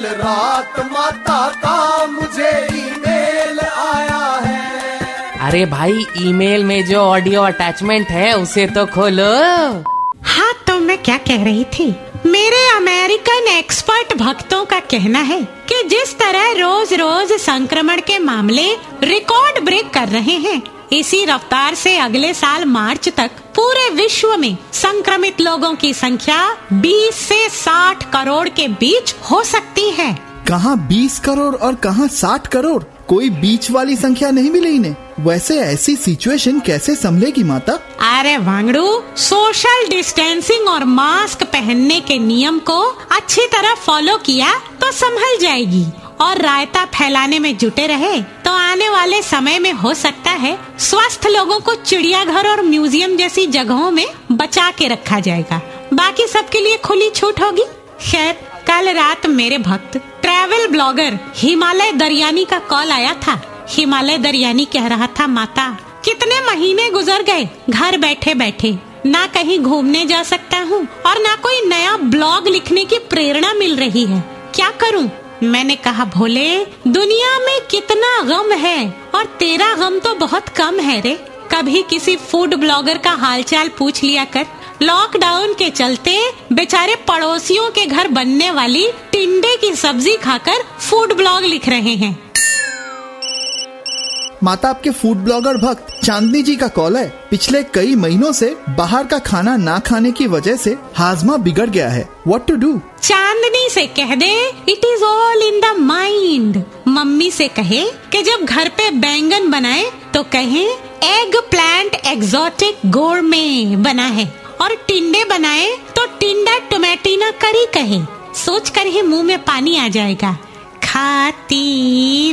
कल रात माता का मुझे ईमेल आया है। अरे भाई ईमेल में जो ऑडियो अटैचमेंट है उसे तो खोलो। हाँ तो मैं क्या कह रही थी? मेरे अमेरिकन एक्सपर्ट भक्तों का कहना है कि जिस तरह रोज रोज संक्रमण के मामले रिकॉर्ड ब्रेक कर रहे हैं इसी रफ्तार से अगले साल मार्च तक पूरे विश्व में संक्रमित लोगों की संख्या 20 से 60 करोड़ के बीच हो सकती है। कहाँ 20 करोड़ और कहाँ 60 करोड़? कोई बीच वाली संख्या नहीं मिली इन्हें। वैसे ऐसी सिचुएशन कैसे संभलेगी माता? अरे वांगड़ू सोशल डिस्टेंसिंग और मास्क पहनने के नियम को अच्छी तरह फॉलो किया तो संभल जाएगी। और रायता फैलाने में जुटे रहे तो आने वाले समय में हो सकता है स्वस्थ लोगों को चिड़ियाघर और म्यूज़ियम जैसी जगहों में बचा के रखा जाएगा। बाकी सबके लिए खुली छूट होगी। खैर, कल रात मेरे भक्त, ट्रैवल ब्लॉगर हिमालय दरियानी का कॉल आया था। हिमालय दरियानी कह रहा था, माता, कितने महीने गुजर गए? घर बैठे बैठे ना कहीं घूमने जा सकता हूँ और ना कोई नया ब्लॉग लिखने की प्रेरणा मिल रही है। क्या करूँ? मैंने कहा, भोले, दुनिया में कितना गम है और तेरा गम तो बहुत कम है रे। कभी किसी फ़ूड ब्लॉगर का हालचाल पूछ लिया कर। लॉकडाउन के चलते बेचारे पड़ोसियों के घर बनने वाली टिंडे की सब्ज़ी खाकर फ़ूड ब्लॉग लिख रहे हैं। माता आपके फ़ूड ब्लॉगर भक्त चांदनी जी का कॉल है। पिछले कई महीनों से बाहर का खाना ना खाने की वजह से हाजमा बिगड़ गया है। व्हाट टू डू चांदनी से कह दे it is all in the mind mummy से कहे कि जब घर पे बैंगन बनाए तो कहे एग प्लांट एग्जोटिक गोर में बना है। और टिंडे बनाए तो टिंडा टोमेटिना करी कहे। सोच कर ही मुँह में पानी आ जाएगा। खाती